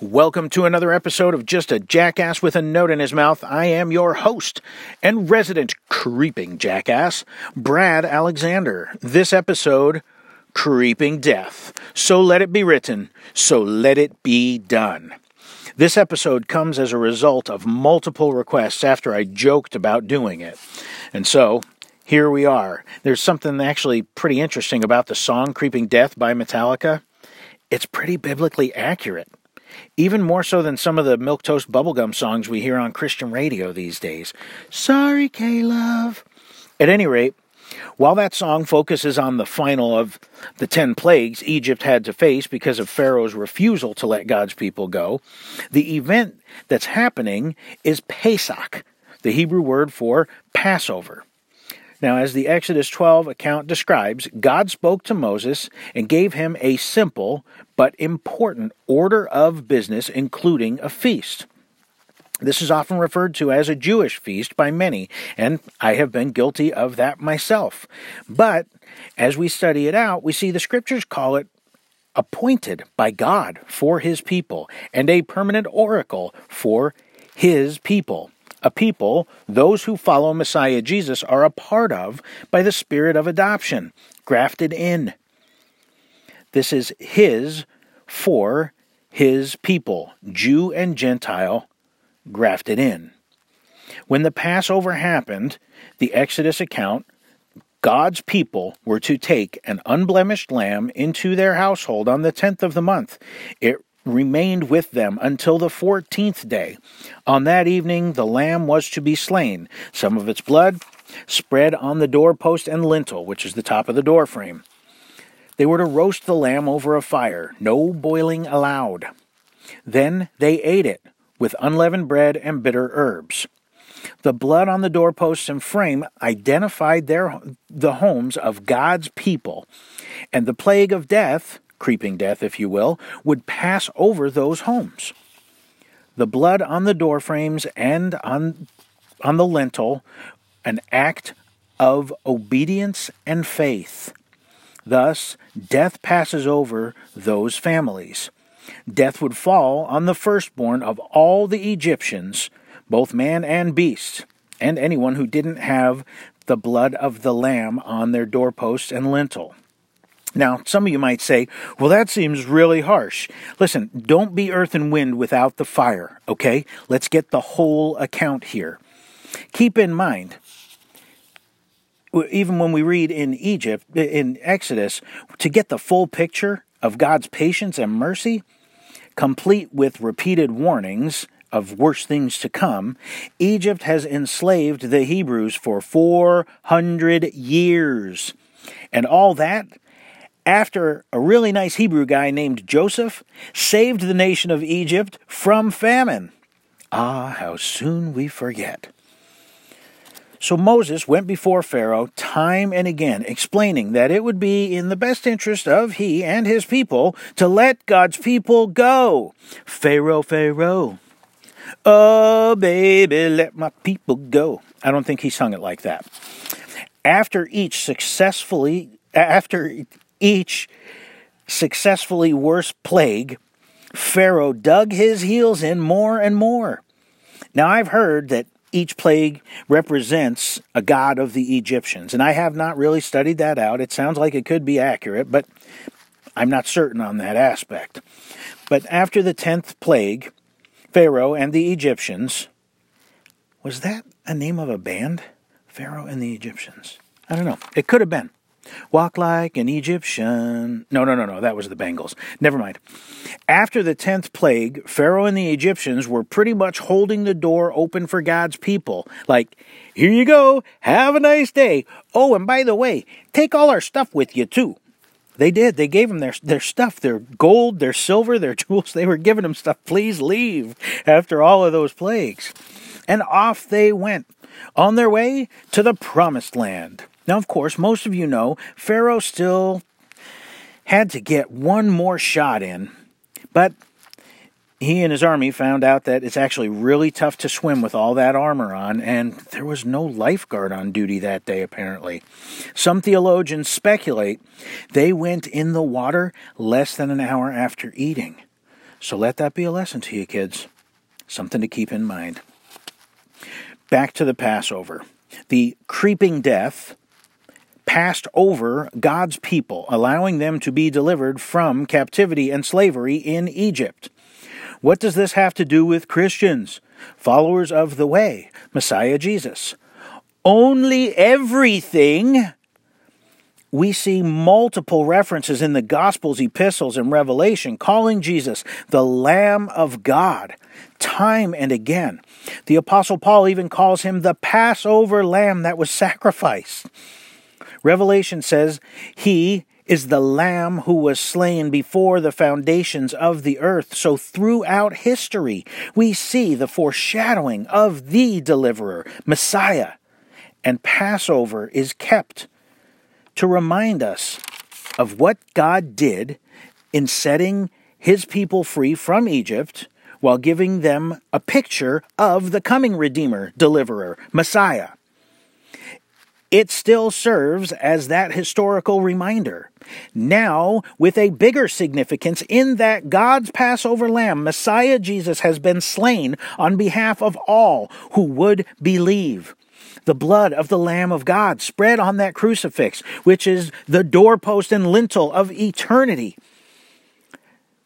Welcome to another episode of Just a Jackass with a Note in His Mouth. I am your host and resident creeping jackass, Brad Alexander. This episode, Creeping Death. So let it be written, so let it be done. This episode comes as a result of multiple requests after I joked about doing it. And so, here we are. There's something actually pretty interesting about the song Creeping Death by Metallica. It's pretty biblically accurate even more so than some of the milk toast bubblegum songs we hear on Christian radio these days. Sorry, K Love. At any rate, while that song focuses on the final of the ten plagues Egypt had to face because of Pharaoh's refusal to let God's people go, the event that's happening is Pesach, the Hebrew word for Passover. Now, as the Exodus 12 account describes, God spoke to Moses and gave him a simple but important order of business, including a feast. This is often referred to as a Jewish feast by many, and I have been guilty of that myself. But as we study it out, we see the scriptures call it appointed by God for his people and a permanent oracle for his people a people those who follow Messiah Jesus are a part of by the spirit of adoption, grafted in. This is His for His people, Jew and Gentile, grafted in. When the Passover happened, the Exodus account, God's people were to take an unblemished lamb into their household on the tenth of the month. It remained with them until the fourteenth day. On that evening the lamb was to be slain, some of its blood spread on the doorpost and lintel, which is the top of the door frame. They were to roast the lamb over a fire, no boiling allowed. Then they ate it with unleavened bread and bitter herbs. The blood on the doorposts and frame identified their, the homes of God's people, and the plague of death creeping death, if you will, would pass over those homes. The blood on the door frames and on, on the lintel, an act of obedience and faith. Thus, death passes over those families. Death would fall on the firstborn of all the Egyptians, both man and beast, and anyone who didn't have the blood of the lamb on their doorposts and lintel. Now, some of you might say, well, that seems really harsh. Listen, don't be earth and wind without the fire, okay? Let's get the whole account here. Keep in mind, even when we read in Egypt, in Exodus, to get the full picture of God's patience and mercy, complete with repeated warnings of worse things to come, Egypt has enslaved the Hebrews for 400 years. And all that after a really nice Hebrew guy named Joseph saved the nation of Egypt from famine. Ah, how soon we forget. So Moses went before Pharaoh time and again, explaining that it would be in the best interest of he and his people to let God's people go. Pharaoh, Pharaoh. Oh, baby, let my people go. I don't think he sung it like that. After each successfully, after each successfully worse plague, Pharaoh dug his heels in more and more. Now, I've heard that each plague represents a god of the Egyptians, and I have not really studied that out. It sounds like it could be accurate, but I'm not certain on that aspect. But after the tenth plague, Pharaoh and the Egyptians, was that a name of a band? Pharaoh and the Egyptians. I don't know. It could have been. Walk like an Egyptian. No, no, no, no, that was the Bangles. Never mind. After the 10th plague, Pharaoh and the Egyptians were pretty much holding the door open for God's people. Like, here you go, have a nice day. Oh, and by the way, take all our stuff with you too. They did. They gave them their, their stuff, their gold, their silver, their jewels. They were giving them stuff. Please leave after all of those plagues. And off they went on their way to the promised land. Now, of course, most of you know Pharaoh still had to get one more shot in, but he and his army found out that it's actually really tough to swim with all that armor on, and there was no lifeguard on duty that day, apparently. Some theologians speculate they went in the water less than an hour after eating. So let that be a lesson to you, kids. Something to keep in mind. Back to the Passover. The creeping death passed over God's people, allowing them to be delivered from captivity and slavery in Egypt. What does this have to do with Christians, followers of the way, Messiah Jesus? Only everything we see multiple references in the Gospels, epistles, and Revelation calling Jesus the Lamb of God, time and again. The Apostle Paul even calls him the Passover Lamb that was sacrificed. Revelation says he is the Lamb who was slain before the foundations of the earth. So throughout history, we see the foreshadowing of the deliverer, Messiah. And Passover is kept to remind us of what God did in setting his people free from Egypt while giving them a picture of the coming Redeemer, Deliverer, Messiah. It still serves as that historical reminder. Now, with a bigger significance in that God's Passover lamb, Messiah Jesus, has been slain on behalf of all who would believe the blood of the Lamb of God spread on that crucifix, which is the doorpost and lintel of eternity.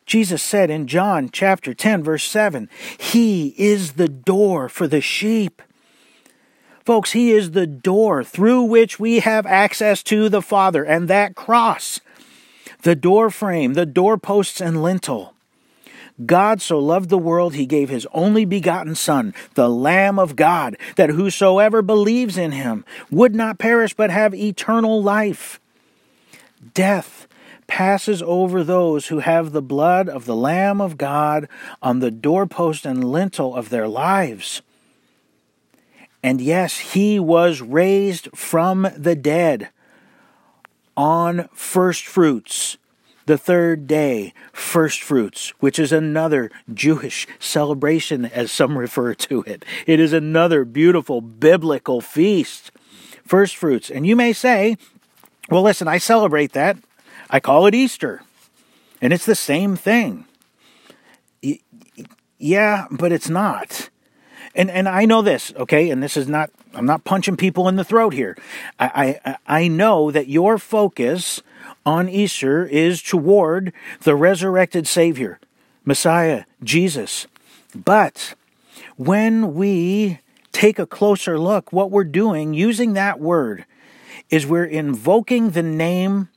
Jesus said in John chapter 10, verse 7, He is the door for the sheep. Folks, He is the door through which we have access to the Father, and that cross, the door frame, the doorposts and lintel, God so loved the world, he gave his only begotten Son, the Lamb of God, that whosoever believes in him would not perish but have eternal life. Death passes over those who have the blood of the Lamb of God on the doorpost and lintel of their lives. And yes, he was raised from the dead on first fruits the third day, first fruits, which is another Jewish celebration, as some refer to it. It is another beautiful biblical feast. First fruits. And you may say, well, listen, I celebrate that. I call it Easter. And it's the same thing. Yeah, but it's not. And and I know this, okay? And this is not I'm not punching people in the throat here. I I, I know that your focus on Easter is toward the resurrected Savior, Messiah, Jesus. But when we take a closer look, what we're doing using that word is we're invoking the name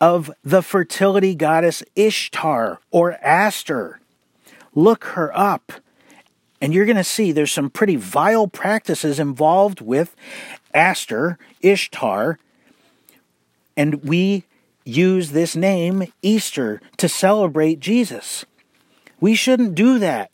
of the fertility goddess Ishtar or Aster. Look her up. And you're going to see there's some pretty vile practices involved with Aster, Ishtar, and we use this name, Easter, to celebrate Jesus. We shouldn't do that.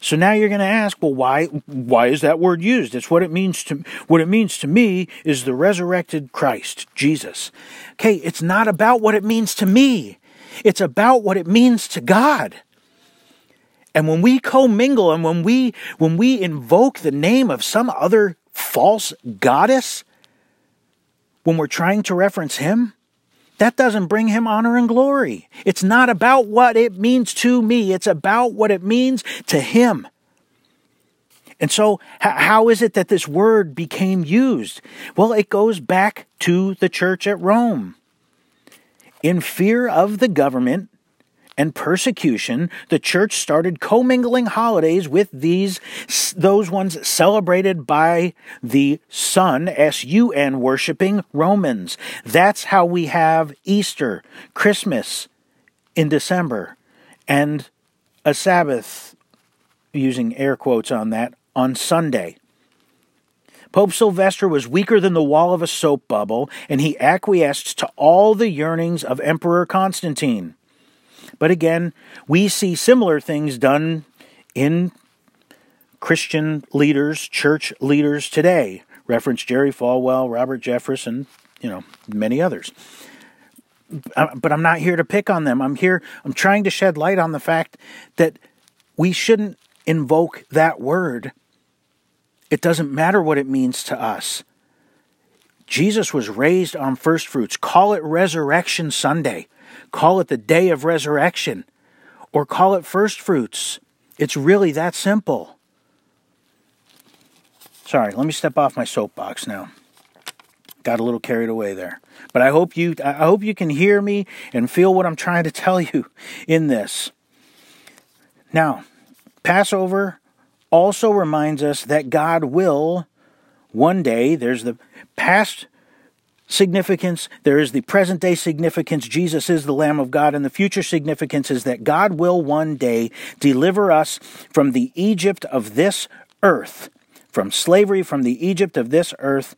So now you're going to ask, well, why, why is that word used? It's what it means to, what it means to me is the resurrected Christ, Jesus. Okay, it's not about what it means to me. It's about what it means to God. And when we commingle and when we, when we invoke the name of some other false goddess, when we're trying to reference Him, that doesn't bring Him honor and glory. It's not about what it means to me, it's about what it means to Him. And so, how is it that this word became used? Well, it goes back to the church at Rome. In fear of the government, and persecution, the church started commingling holidays with these those ones celebrated by the sun, S-U-N worshiping Romans. That's how we have Easter, Christmas in December, and a Sabbath, using air quotes on that, on Sunday. Pope Sylvester was weaker than the wall of a soap bubble, and he acquiesced to all the yearnings of Emperor Constantine. But again, we see similar things done in Christian leaders, church leaders today. Reference Jerry Falwell, Robert Jeffress, you know many others. But I'm not here to pick on them. I'm here. I'm trying to shed light on the fact that we shouldn't invoke that word. It doesn't matter what it means to us. Jesus was raised on first fruits. Call it Resurrection Sunday. Call it the day of resurrection or call it first fruits. It's really that simple. Sorry, let me step off my soapbox now. Got a little carried away there. But I hope you I hope you can hear me and feel what I'm trying to tell you in this. Now, Passover also reminds us that God will one day, there's the past significance, there is the present day significance. Jesus is the Lamb of God, and the future significance is that God will one day deliver us from the Egypt of this earth, from slavery, from the Egypt of this earth,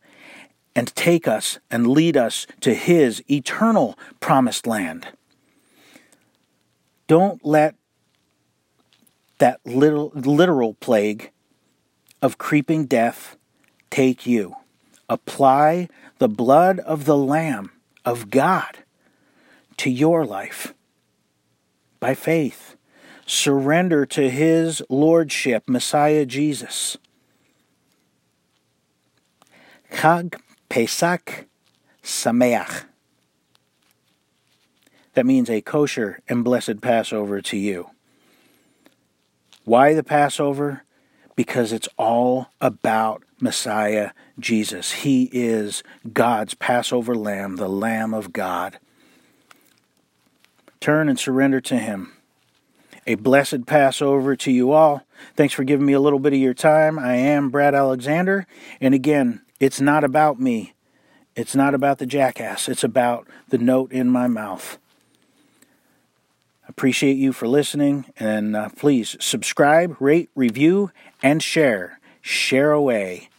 and take us and lead us to His eternal promised land. Don't let that little, literal plague of creeping death take you. Apply the blood of the Lamb of God to your life by faith. Surrender to His Lordship, Messiah Jesus. Chag Pesach Sameach. That means a kosher and blessed Passover to you. Why the Passover? Because it's all about Messiah Jesus. He is God's Passover lamb, the Lamb of God. Turn and surrender to Him. A blessed Passover to you all. Thanks for giving me a little bit of your time. I am Brad Alexander. And again, it's not about me. It's not about the jackass. It's about the note in my mouth. Appreciate you for listening. And uh, please subscribe, rate, review, and share. Share away.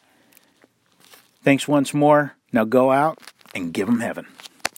Thanks once more. Now go out and give them heaven.